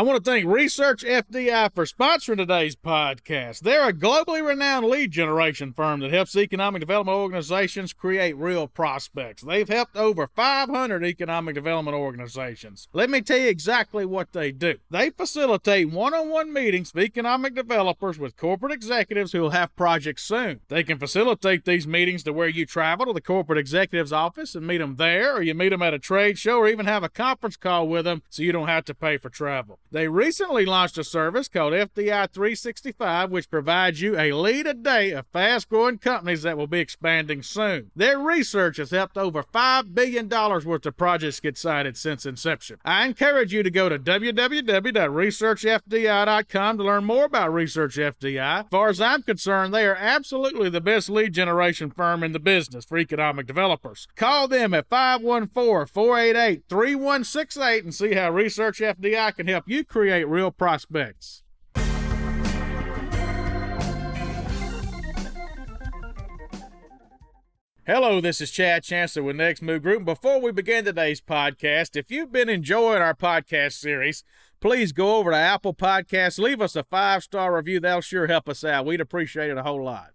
I want to thank Research FDI for sponsoring today's podcast. They're a globally renowned lead generation firm that helps economic development organizations create real prospects. They've helped over 500 economic development organizations. Let me tell you exactly what they do. They facilitate one on one meetings with economic developers with corporate executives who will have projects soon. They can facilitate these meetings to where you travel to the corporate executive's office and meet them there, or you meet them at a trade show, or even have a conference call with them so you don't have to pay for travel. They recently launched a service called FDI 365, which provides you a lead a day of fast growing companies that will be expanding soon. Their research has helped over $5 billion worth of projects get sited since inception. I encourage you to go to www.researchfdi.com to learn more about Research FDI. As far as I'm concerned, they are absolutely the best lead generation firm in the business for economic developers. Call them at 514 488 3168 and see how Research FDI can help you create real prospects. Hello, this is Chad Chancellor with Next Move Group. Before we begin today's podcast, if you've been enjoying our podcast series, please go over to Apple Podcasts, leave us a five star review. That'll sure help us out. We'd appreciate it a whole lot.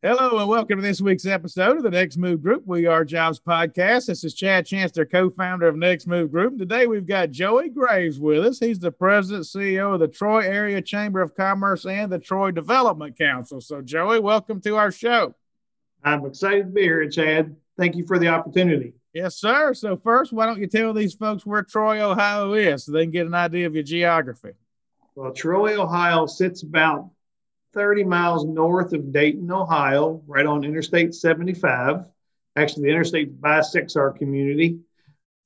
Hello and welcome to this week's episode of the Next Move Group. We are Jobs Podcast. This is Chad Chancellor, co-founder of Next Move Group. Today we've got Joey Graves with us. He's the president CEO of the Troy Area Chamber of Commerce and the Troy Development Council. So, Joey, welcome to our show. I'm excited to be here, Chad. Thank you for the opportunity. Yes, sir. So, first, why don't you tell these folks where Troy, Ohio is so they can get an idea of your geography? Well, Troy, Ohio sits about 30 miles north of Dayton, Ohio, right on Interstate 75. Actually, the interstate bisects our community.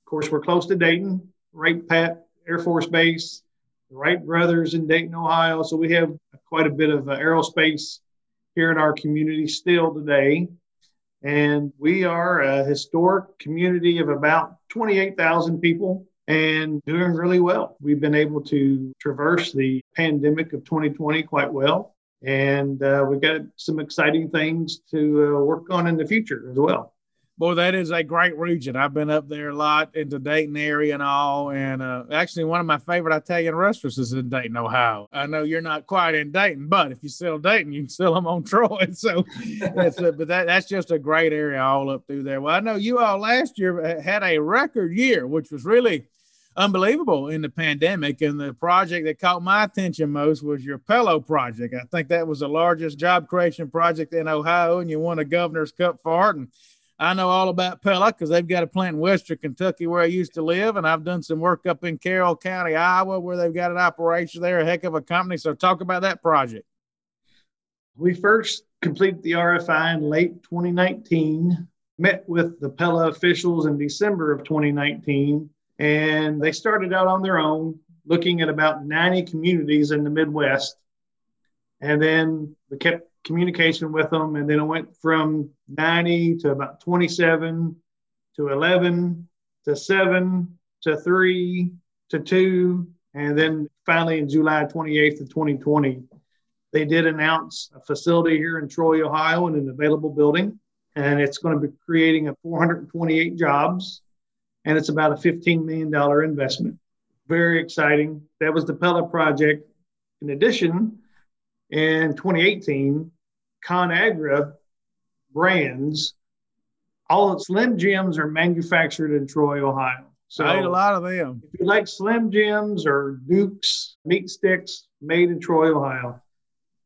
Of course, we're close to Dayton, Wright Pat Air Force Base, Wright brothers in Dayton, Ohio. So we have quite a bit of uh, aerospace here in our community still today. And we are a historic community of about 28,000 people and doing really well. We've been able to traverse the pandemic of 2020 quite well and uh, we've got some exciting things to uh, work on in the future as well. Boy, that is a great region. I've been up there a lot in the Dayton area and all. And uh, actually, one of my favorite Italian restaurants is in Dayton, Ohio. I know you're not quite in Dayton, but if you sell Dayton, you can sell them on Troy. So, a, but that, that's just a great area all up through there. Well, I know you all last year had a record year, which was really unbelievable in the pandemic. And the project that caught my attention most was your Pella project. I think that was the largest job creation project in Ohio, and you won a Governor's Cup for it. And I know all about Pella because they've got a plant in Western Kentucky where I used to live, and I've done some work up in Carroll County, Iowa, where they've got an operation there, a heck of a company. So talk about that project. We first completed the RFI in late 2019, met with the Pella officials in December of 2019 and they started out on their own, looking at about 90 communities in the Midwest. And then we kept communication with them. And then it went from 90 to about 27 to 11 to 7 to 3 to 2. And then finally in July 28th of 2020, they did announce a facility here in Troy, Ohio, in an available building. And it's going to be creating a 428 jobs and it's about a $15 million investment. Very exciting. That was the Pella project. In addition, in 2018, ConAgra brands, all its Slim Jims are manufactured in Troy, Ohio. So I ate a lot of them. If you like Slim Jims or Duke's meat sticks made in Troy, Ohio,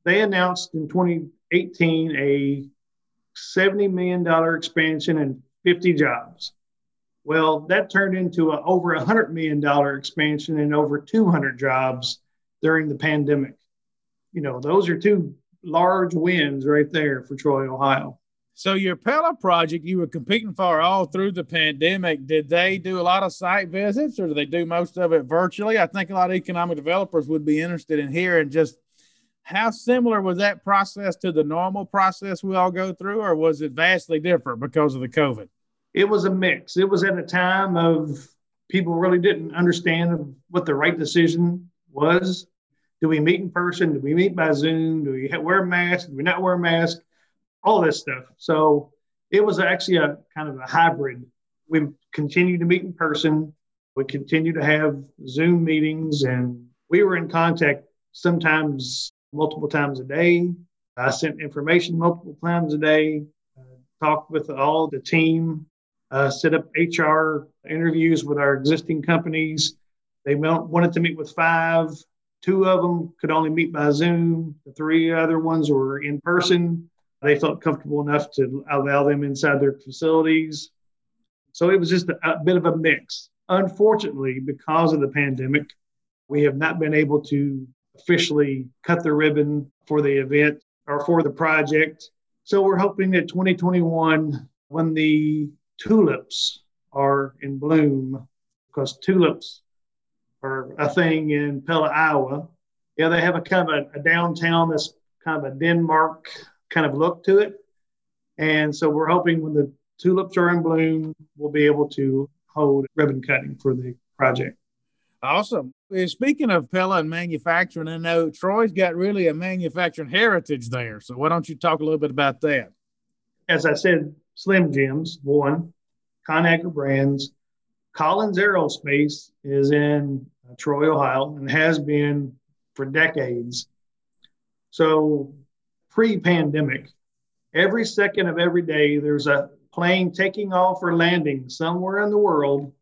they announced in 2018 a $70 million expansion and 50 jobs. Well, that turned into a, over a $100 million expansion and over 200 jobs during the pandemic. You know, those are two large wins right there for Troy, Ohio. So your Pella project you were competing for all through the pandemic, did they do a lot of site visits or do they do most of it virtually? I think a lot of economic developers would be interested in hearing just how similar was that process to the normal process we all go through, or was it vastly different because of the COVID? It was a mix. It was at a time of people really didn't understand what the right decision was. Do we meet in person? Do we meet by Zoom? Do we wear masks? Do we not wear masks? All this stuff. So it was actually a kind of a hybrid. We continue to meet in person. We continue to have Zoom meetings, and we were in contact sometimes multiple times a day. I sent information multiple times a day, uh, talked with all the team, uh, set up HR interviews with our existing companies. They wanted to meet with five. Two of them could only meet by Zoom. The three other ones were in person. They felt comfortable enough to allow them inside their facilities. So it was just a, a bit of a mix. Unfortunately, because of the pandemic, we have not been able to officially cut the ribbon for the event or for the project. So we're hoping that 2021, when the tulips are in bloom, because tulips are a thing in Pella, Iowa. Yeah, they have a kind of a, a downtown that's kind of a Denmark kind of look to it. And so we're hoping when the tulips are in bloom, we'll be able to hold ribbon cutting for the project. Awesome. Speaking of Pella and manufacturing, I know Troy's got really a manufacturing heritage there. So why don't you talk a little bit about that? As I said, Slim Jims, one, Conagra Brands. Collins Aerospace is in uh, Troy, Ohio, and has been for decades. So pre pandemic, every second of every day, there's a plane taking off or landing somewhere in the world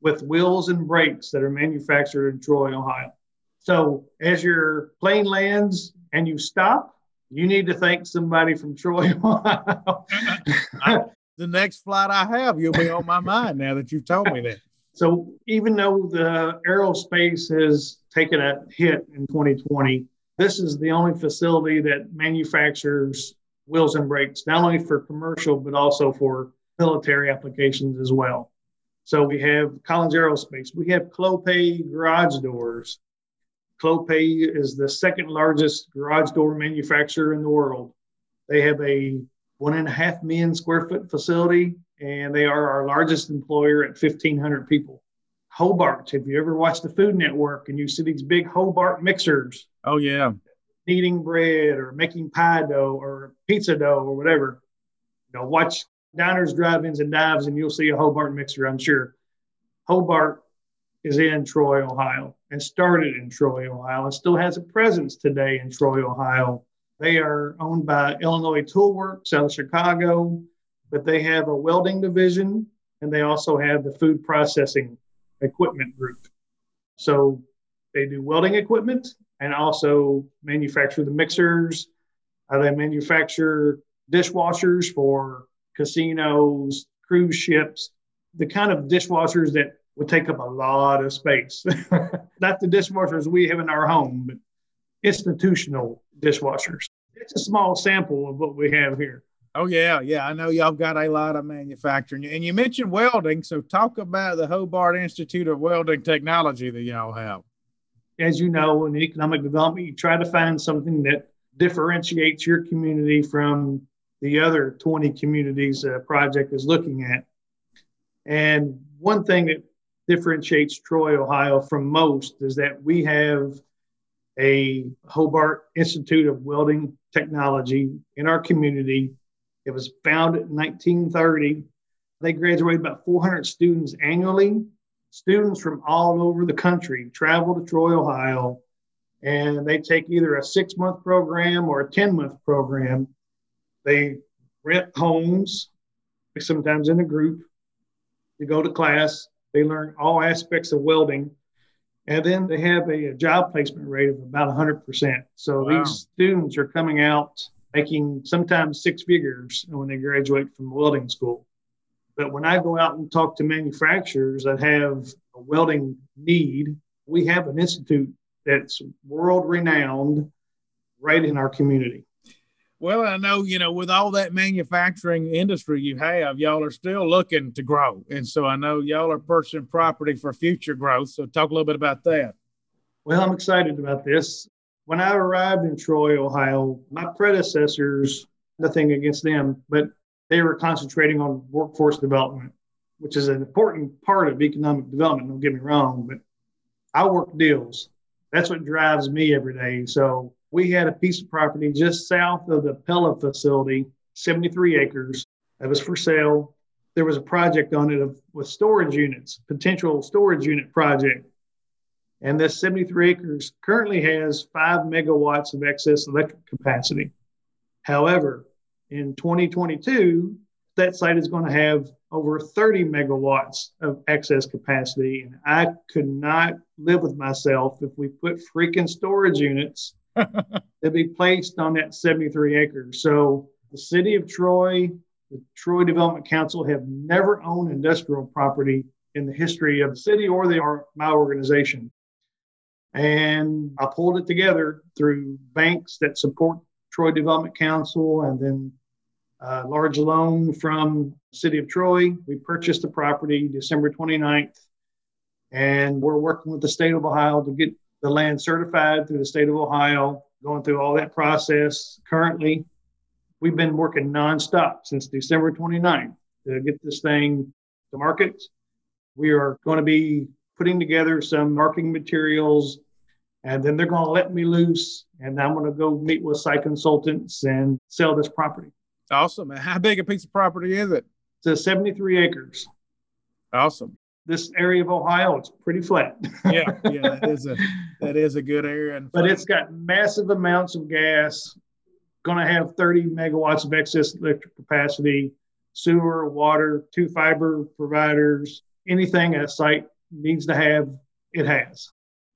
with wheels and brakes that are manufactured in Troy, Ohio. So as your plane lands and you stop, you need to thank somebody from Troy, the next flight I have, you'll be on my mind now that you've told me that. So even though the aerospace has taken a hit in 2020, this is the only facility that manufactures wheels and brakes, not only for commercial, but also for military applications as well. So we have Collins Aerospace. We have Clopay garage doors. Clopay is the second largest garage door manufacturer in the world. They have a one and a half million square foot facility, and they are our largest employer at 1,500 people. Hobart, have you ever watched the Food Network and you see these big Hobart mixers? Oh, yeah. Kneading bread or making pie dough or pizza dough or whatever. You know, watch diners, drive-ins, and dives, and you'll see a Hobart mixer, I'm sure. Hobart is in Troy, Ohio, and started in Troy, Ohio, and still has a presence today in Troy, Ohio. They are owned by Illinois Tool Works out of Chicago, but they have a welding division, and they also have the food processing equipment group. So they do welding equipment and also manufacture the mixers. Uh, they manufacture dishwashers for casinos, cruise ships, the kind of dishwashers that would take up a lot of space. Not the dishwashers we have in our home, but institutional dishwashers. It's a small sample of what we have here. Oh yeah, yeah. I know y'all got a lot of manufacturing, and you mentioned welding. So talk about the Hobart Institute of Welding Technology that y'all have. As you know, in economic development, you try to find something that differentiates your community from the other 20 communities a project is looking at. And one thing that differentiates Troy, Ohio from most is that we have a Hobart Institute of Welding Technology in our community. It was founded in 1930. They graduate about 400 students annually. Students from all over the country travel to Troy, Ohio, and they take either a six month program or a 10 month program they rent homes, sometimes in a group. They go to class. They learn all aspects of welding. And then they have a, a job placement rate of about 100%. So wow. these students are coming out making sometimes six figures when they graduate from welding school. But when I go out and talk to manufacturers that have a welding need, we have an institute that's world renowned right in our community. Well, I know, you know, with all that manufacturing industry you have, y'all are still looking to grow. And so I know y'all are purchasing property for future growth. So talk a little bit about that. Well, I'm excited about this. When I arrived in Troy, Ohio, my predecessors, nothing against them, but they were concentrating on workforce development. which is an important part of economic development. Don't get me wrong, but I work deals. That's what drives me every day. So we had a piece of property just south of the Pella facility, 73 acres. That was for sale. There was a project on it of, with storage units, potential storage unit project. And this 73 acres currently has five megawatts of excess electric capacity. However, in 2022, that site is going to have over 30 megawatts of excess capacity. And I could not live with myself if we put freaking storage units to be placed on that 73 acres. So the city of Troy, the Troy Development Council have never owned industrial property in the history of the city or the, my organization. And I pulled it together through banks that support Troy Development Council and then a large loan from city of Troy. We purchased the property December 29th, and we're working with the state of Ohio to get the land certified through the state of Ohio, going through all that process. Currently, we've been working nonstop since December 29th to get this thing to market. We are going to be putting together some marketing materials, and then they're going to let me loose, and I'm going to go meet with site consultants and sell this property. Awesome. How big a piece of property is it? It's 73 acres. Awesome. This area of Ohio, it's pretty flat. yeah, yeah, that is a that is a good area. And but it's got massive amounts of gas. Going to have 30 megawatts of excess electric capacity, sewer, water, two fiber providers, anything a site needs to have, it has.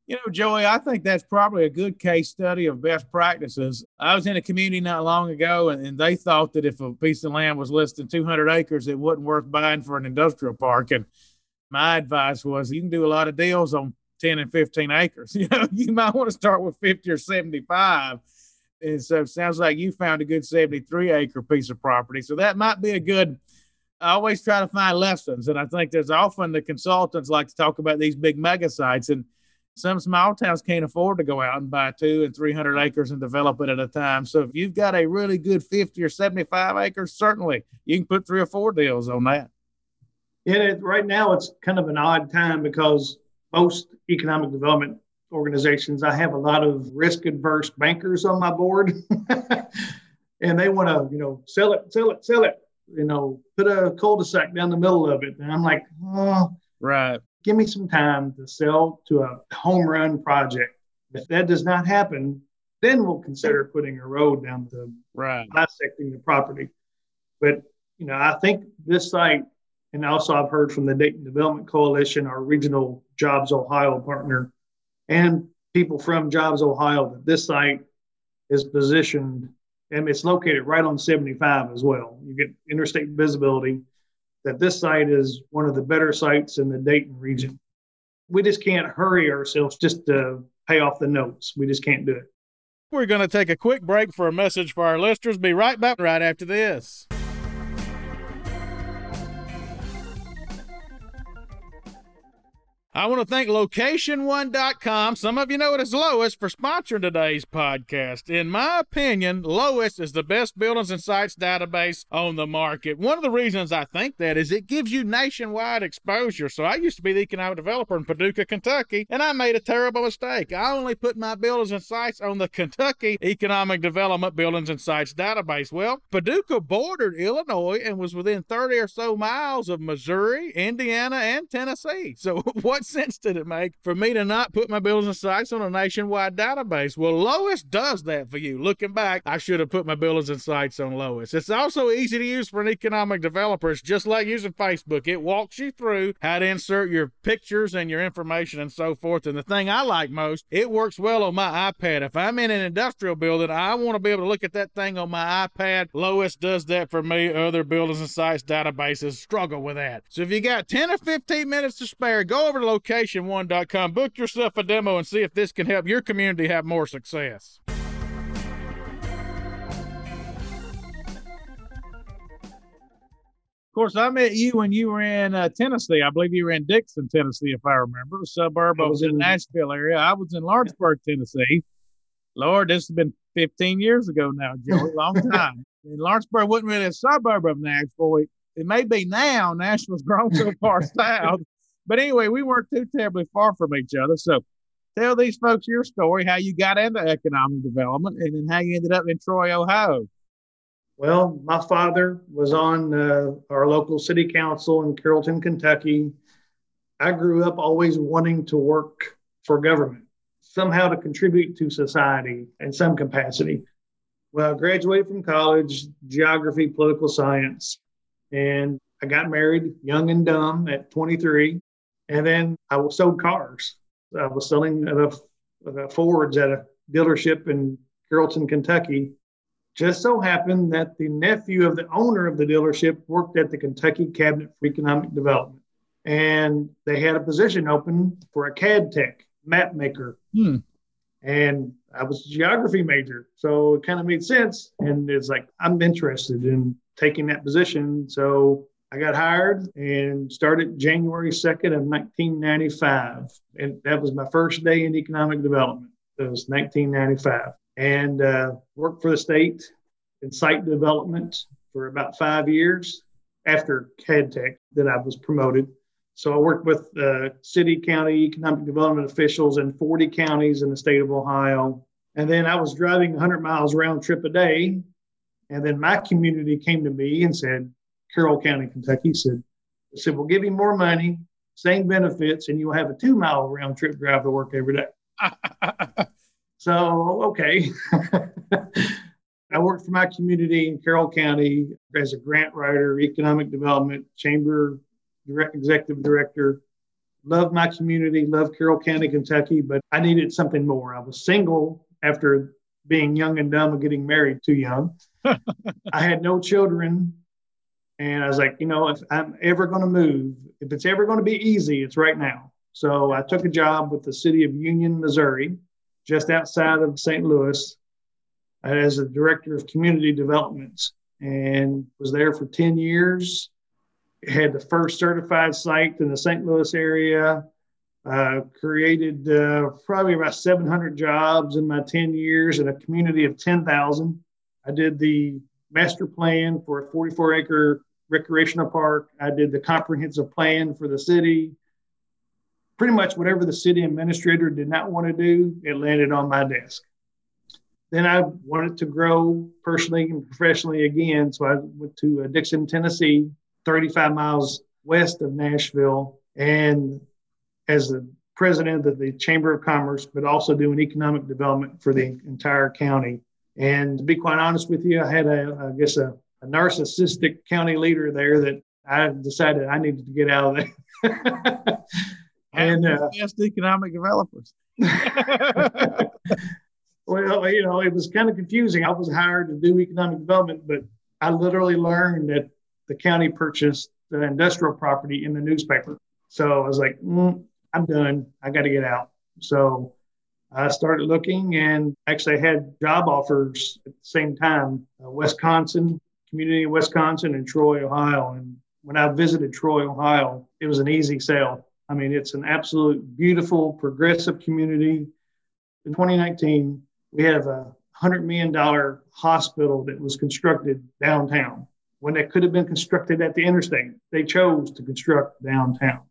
You know, Joey, I think that's probably a good case study of best practices. I was in a community not long ago, and, and they thought that if a piece of land was less than 200 acres, it wasn't worth buying for an industrial park. And my advice was you can do a lot of deals on 10 and 15 acres. You know, you might want to start with 50 or 75. And so it sounds like you found a good 73 acre piece of property. So that might be a good. I always try to find lessons. And I think there's often the consultants like to talk about these big mega sites. And some small towns can't afford to go out and buy two and 300 acres and develop it at a time. So if you've got a really good 50 or 75 acres, certainly you can put three or four deals on that. And it, right now, it's kind of an odd time because most economic development organizations, I have a lot of risk adverse bankers on my board, and they want to, you know, sell it, sell it, sell it. You know, put a cul-de-sac down the middle of it, and I'm like, oh, right give me some time to sell to a home run project. If that does not happen, then we'll consider putting a road down the right bisecting the property. But you know, I think this site, and also I've heard from the Dayton Development Coalition, our regional Jobs Ohio partner, and people from Jobs Ohio, that this site is positioned and it's located right on 75 as well. You get interstate visibility that this site is one of the better sites in the Dayton region. We just can't hurry ourselves just to pay off the notes. We just can't do it. We're going to take a quick break for a message for our listeners. Be right back right after this. I want to thank LocationOne.com. Some of you know it as Lois for sponsoring today's podcast. In my opinion, Lois is the best buildings and sites database on the market. One of the reasons I think that is it gives you nationwide exposure. So I used to be the economic developer in Paducah, Kentucky, and I made a terrible mistake. I only put my buildings and sites on the Kentucky Economic Development Buildings and Sites database. Well, Paducah bordered Illinois and was within 30 or so miles of Missouri, Indiana, and Tennessee. So what's sense did it make for me to not put my buildings and sites on a nationwide database? Well, Lois does that for you. Looking back, I should have put my buildings and sites on Lois. It's also easy to use for an economic developer. It's just like using Facebook. It walks you through how to insert your pictures and your information and so forth. And the thing I like most, it works well on my iPad. If I'm in an industrial building, I want to be able to look at that thing on my iPad. Lois does that for me. Other buildings and sites databases struggle with that. So if you got 10 or 15 minutes to spare, go over to location1.com. Book yourself a demo and see if this can help your community have more success. Of course, I met you when you were in uh, Tennessee. I believe you were in Dickson, Tennessee, if I remember, a suburb of the Nashville area. I was in Lawrenceburg, Tennessee. Lord, this has been 15 years ago now, Joey, long time. and Lawrenceburg wasn't really a suburb of Nashville. It, It may be now. Nashville's grown so far south. But anyway, we weren't too terribly far from each other. So tell these folks your story, how you got into economic development, and then how you ended up in Troy, Ohio. Well, my father was on uh, our local city council in Carrollton, Kentucky. I grew up always wanting to work for government, somehow to contribute to society in some capacity. Well, I graduated from college, geography, political science, and I got married young and dumb at 23. And then I was sold cars. I was selling at a, Fords at a dealership in Carrollton, Kentucky. Just so happened that the nephew of the owner of the dealership worked at the Kentucky Cabinet for Economic Development. And they had a position open for a CAD tech, map maker. Hmm. And I was a geography major. So it kind of made sense. And it's like, I'm interested in taking that position. So I got hired and started January 2nd of 1995. And that was my first day in economic development. It was 1995. And uh, worked for the state in site development for about five years after CAD Tech that I was promoted. So I worked with uh, city, county economic development officials in 40 counties in the state of Ohio. And then I was driving 100 miles round trip a day. And then my community came to me and said, Carroll County, Kentucky, said, said, we'll give you more money, same benefits, and you'll have a two mile round trip drive to work every day. so, okay. I worked for my community in Carroll County as a grant writer, economic development, chamber direct executive director. Love my community, love Carroll County, Kentucky, but I needed something more. I was single after being young and dumb and getting married too young. I had no children. And I was like, you know, if I'm ever going to move, if it's ever going to be easy, it's right now. So I took a job with the city of Union, Missouri, just outside of St. Louis, as a director of community developments and was there for 10 years. Had the first certified site in the St. Louis area. Uh, created uh, probably about 700 jobs in my 10 years in a community of 10,000. I did the master plan for a 44 acre recreational park. I did the comprehensive plan for the city. Pretty much whatever the city administrator did not want to do, it landed on my desk. Then I wanted to grow personally and professionally again. So I went to uh, Dickson, Tennessee, 35 miles west of Nashville, and as the president of the Chamber of Commerce, but also doing economic development for the entire county. And to be quite honest with you, I had a, I guess, a a narcissistic county leader there that I decided I needed to get out of there. and uh, best economic developers. well, you know, it was kind of confusing. I was hired to do economic development, but I literally learned that the county purchased the industrial property in the newspaper. So I was like, mm, I'm done. I got to get out. So I started looking and actually had job offers at the same time. Uh, Wisconsin, community in Wisconsin and Troy, Ohio. And when I visited Troy, Ohio, it was an easy sale. I mean, it's an absolute beautiful, progressive community. In 2019, we have a $100 million hospital that was constructed downtown when it could have been constructed at the interstate. They chose to construct downtown.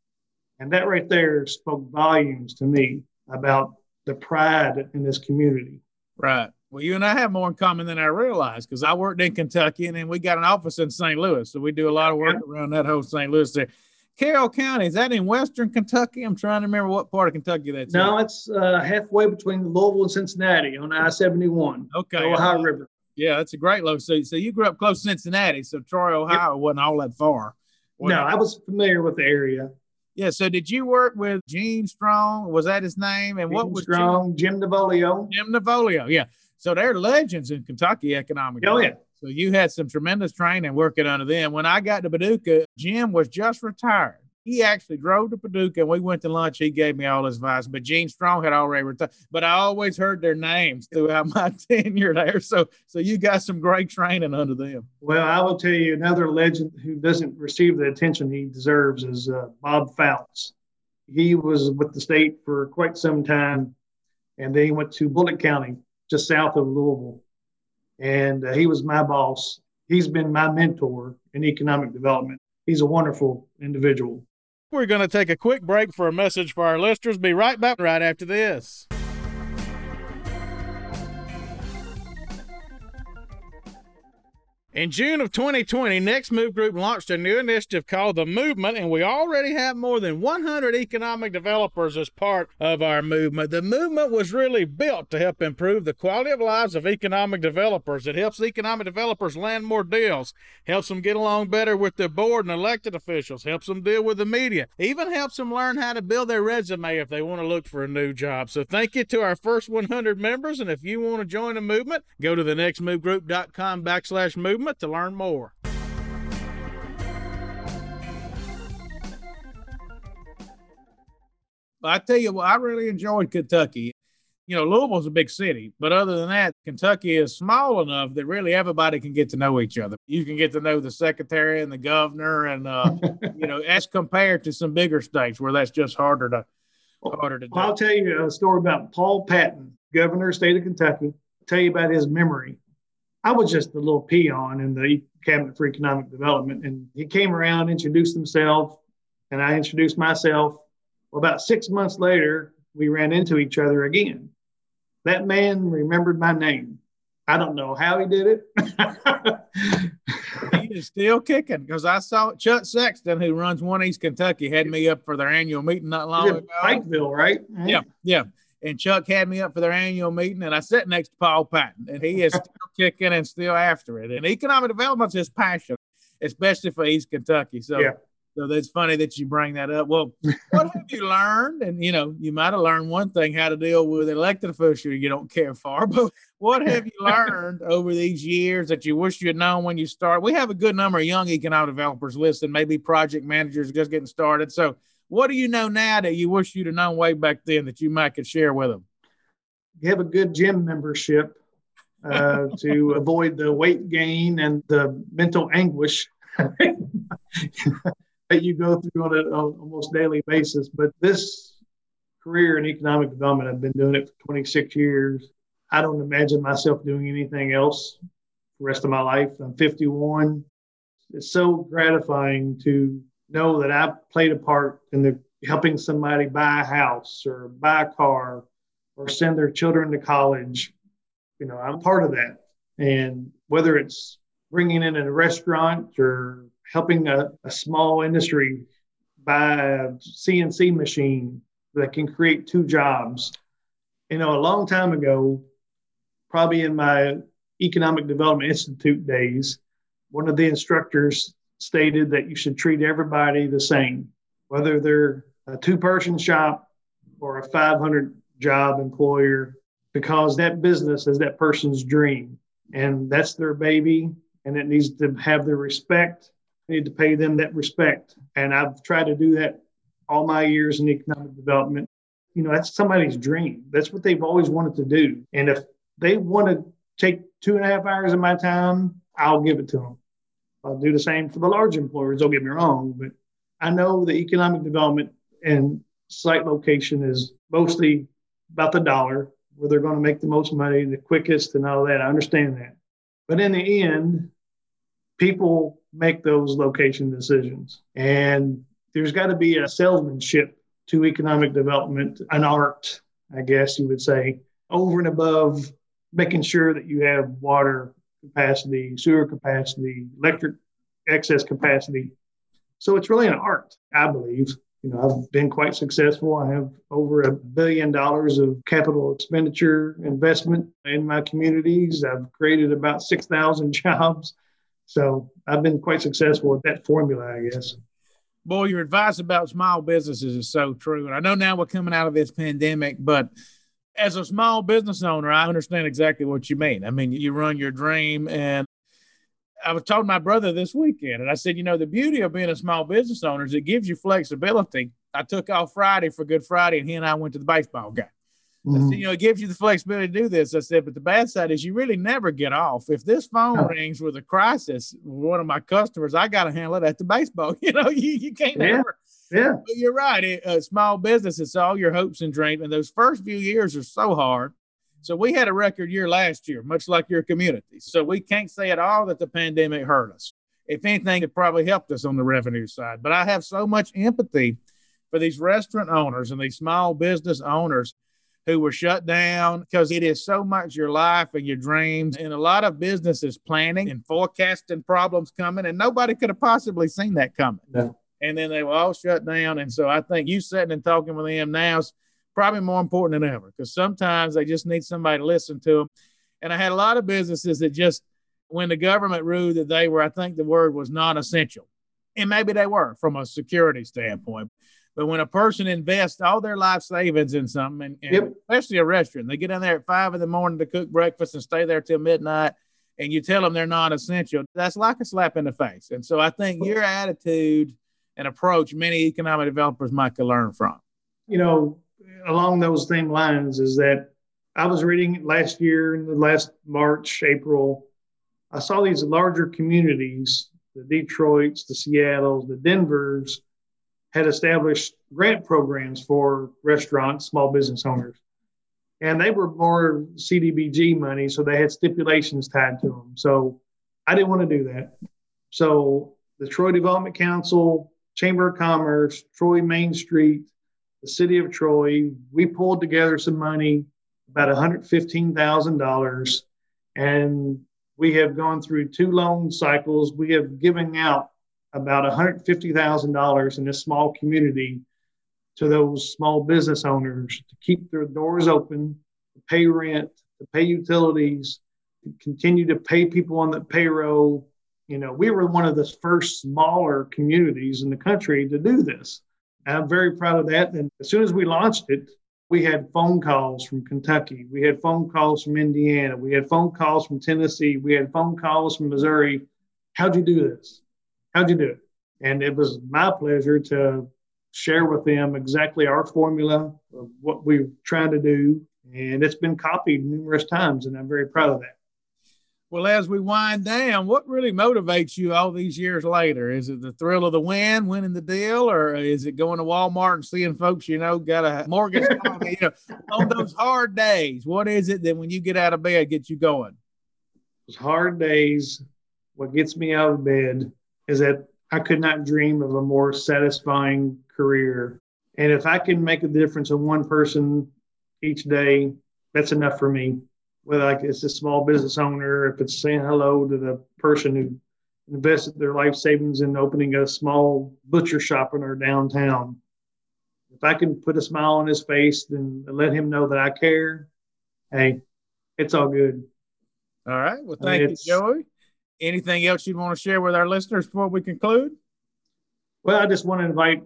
And that right there spoke volumes to me about the pride in this community. Right. Well, you and I have more in common than I realized because I worked in Kentucky and then we got an office in St. Louis. So we do a lot of work around that whole St. Louis there. Carroll County, is that in Western Kentucky? I'm trying to remember what part of Kentucky that's no, in. it's uh, halfway between Louisville and Cincinnati on I 71. Okay. Ohio River. Yeah, that's a great location. So, so you grew up close to Cincinnati. So Troy, Ohio yep. wasn't all that far. no, I was familiar with the area. Yeah. So did you work with Gene Strong? Was that his name? And Gene what was Strong? Jim, Jim Navolio. Jim Navolio. Yeah. So they're legends in Kentucky economic. Oh, yeah. So you had some tremendous training working under them. When I got to Paducah, Jim was just retired. He actually drove to Paducah and we went to lunch. He gave me all his advice, but Gene Strong had already retired. But I always heard their names throughout my tenure there. So, so you got some great training under them. Well, I will tell you another legend who doesn't receive the attention he deserves is uh, Bob Fouts. He was with the state for quite some time, and then he went to Bullitt County just south of Louisville. And uh, he was my boss. he's been my mentor in economic development. He's a wonderful individual. We're going to take a quick break for a message for our listeners. Be right back right after this. In June of 2020, Next Move Group launched a new initiative called The Movement, and we already have more than 100 economic developers as part of our movement. The movement was really built to help improve the quality of lives of economic developers. It helps economic developers land more deals, helps them get along better with their board and elected officials, helps them deal with the media, even helps them learn how to build their resume if they want to look for a new job. So thank you to our first 100 members, and if you want to join the movement, go to the nextmovegroup.com backslash movement to learn more. I tell you what, I really enjoyed Kentucky. You know, Louisville's a big city, but other than that, Kentucky is small enough that really everybody can get to know each other. You can get to know the secretary and the governor, and uh, you know, as compared to some bigger states where that's just harder to harder to do. I'll tell you a story about Paul Patton, governor of state of Kentucky. I'll tell you about his memory. I was just a little peon in the cabinet for economic development. And he came around, introduced himself, and I introduced myself. Well, about six months later, we ran into each other again. That man remembered my name. I don't know how he did it. he is still kicking because I saw Chuck Sexton, who runs One East Kentucky, had me up for their annual meeting not long ago. Pikeville, right? Yeah, yeah and Chuck had me up for their annual meeting, and I sat next to Paul Patton, and he is still kicking and still after it. And economic development's his passion, especially for East Kentucky. So, yeah. so that's funny that you bring that up. Well, what have you learned? And you know, you might have learned one thing: how to deal with elected official you don't care for. But what have you learned over these years that you wish you had known when you start? We have a good number of young economic developers listening, maybe project managers just getting started. So what do you know now that you wish you'd have known way back then that you might could share with them? You have a good gym membership uh, to avoid the weight gain and the mental anguish that you go through on an almost daily basis. But this career in economic development, I've been doing it for 26 years. I don't imagine myself doing anything else for the rest of my life. I'm 51. It's so gratifying to know that I played a part in the helping somebody buy a house or buy a car or send their children to college. You know, I'm part of that. And whether it's bringing in a restaurant or helping a, a small industry buy a CNC machine that can create two jobs. You know, a long time ago, probably in my Economic Development Institute days, one of the instructors stated that you should treat everybody the same, whether they're a two person shop or a 500 job employer, because that business is that person's dream and that's their baby and it needs to have their respect. I need to pay them that respect. And I've tried to do that all my years in economic development. You know, that's somebody's dream. That's what they've always wanted to do. And if they want to take two and a half hours of my time, I'll give it to them. I'll do the same for the large employers. Don't get me wrong, but I know the economic development and site location is mostly about the dollar, where they're going to make the most money, the quickest, and all that. I understand that. But in the end, people make those location decisions. And there's got to be a salesmanship to economic development, an art, I guess you would say, over and above making sure that you have water capacity, sewer capacity, electric excess capacity. So it's really an art, I believe. You know, I've been quite successful. I have over a billion dollars of capital expenditure investment in my communities. I've created about 6,000 jobs. So I've been quite successful with that formula, I guess. Boy, your advice about small businesses is so true. And I know now we're coming out of this pandemic, but as a small business owner, I understand exactly what you mean. I mean, you run your dream. And I was talking to my brother this weekend, and I said, you know, the beauty of being a small business owner is it gives you flexibility. I took off Friday for Good Friday, and he and I went to the baseball game. Mm-hmm. Said, you know, it gives you the flexibility to do this. I said, but the bad side is you really never get off. If this phone oh. rings with a crisis, one of my customers, I got to handle it at the baseball. You know, you, you can't yeah. ever yeah. But you're right. It, a small business, it's all your hopes and dreams. And those first few years are so hard. So we had a record year last year, much like your community. So we can't say at all that the pandemic hurt us. If anything, it probably helped us on the revenue side. But I have so much empathy for these restaurant owners and these small business owners who were shut down because it is so much your life and your dreams. And a lot of businesses planning and forecasting problems coming, and nobody could have possibly seen that coming. No. And then they were all shut down. And so I think you sitting and talking with them now is probably more important than ever because sometimes they just need somebody to listen to them. And I had a lot of businesses that just, when the government ruled that they were, I think the word was non essential. And maybe they were from a security standpoint. But when a person invests all their life savings in something, and, and yep. especially a restaurant, they get in there at five in the morning to cook breakfast and stay there till midnight, and you tell them they're not essential, that's like a slap in the face. And so I think your attitude and approach, many economic developers might could learn from. You know, along those same lines, is that I was reading last year, in the last March, April, I saw these larger communities, the Detroits, the Seattles, the Denvers had established grant programs for restaurants, small business owners. And they were more CDBG money, so they had stipulations tied to them. So I didn't want to do that. So the Troy Development Council, Chamber of Commerce, Troy Main Street, the city of Troy, we pulled together some money, about $115,000. And we have gone through two loan cycles. We have given out about $150,000 in this small community to those small business owners to keep their doors open, to pay rent, to pay utilities, to continue to pay people on the payroll. You know, we were one of the first smaller communities in the country to do this. I'm very proud of that. And as soon as we launched it, we had phone calls from Kentucky. We had phone calls from Indiana. We had phone calls from Tennessee. We had phone calls from Missouri. How'd you do this? how'd you do it? And it was my pleasure to share with them exactly our formula of what we're trying to do. And it's been copied numerous times, and I'm very proud of that. Well, as we wind down, what really motivates you all these years later? Is it the thrill of the win, winning the deal, or is it going to Walmart and seeing folks you know got a mortgage you know, on those hard days? What is it that when you get out of bed gets you going? Those hard days, what gets me out of bed is that I could not dream of a more satisfying career. And if I can make a difference in one person each day, that's enough for me. Whether like it's a small business owner, if it's saying hello to the person who invested their life savings in opening a small butcher shop in our downtown. If I can put a smile on his face and let him know that I care, hey, it's all good. All right. Well, thank I mean, you, Joey anything else you'd want to share with our listeners before we conclude? Well, I just want to invite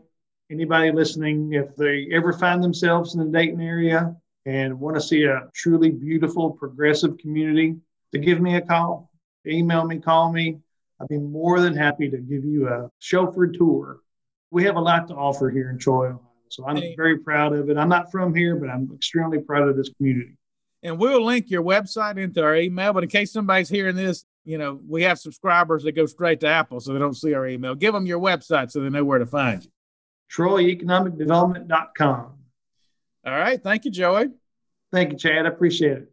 anybody listening, if they ever find themselves in the Dayton area and want to see a truly beautiful, progressive community, to give me a call, email me, call me. I'd be more than happy to give you a chauffeur tour. We have a lot to offer here in Troy, Ohio. So I'm very proud of it. I'm not from here, but I'm extremely proud of this community. And we'll link your website into our email. But in case somebody's hearing this you know, we have subscribers that go straight to Apple so they don't see our email. Give them your website so they know where to find you. TroyEconomicDevelopment.com. All right. Thank you, Joey. Thank you, Chad. I appreciate it.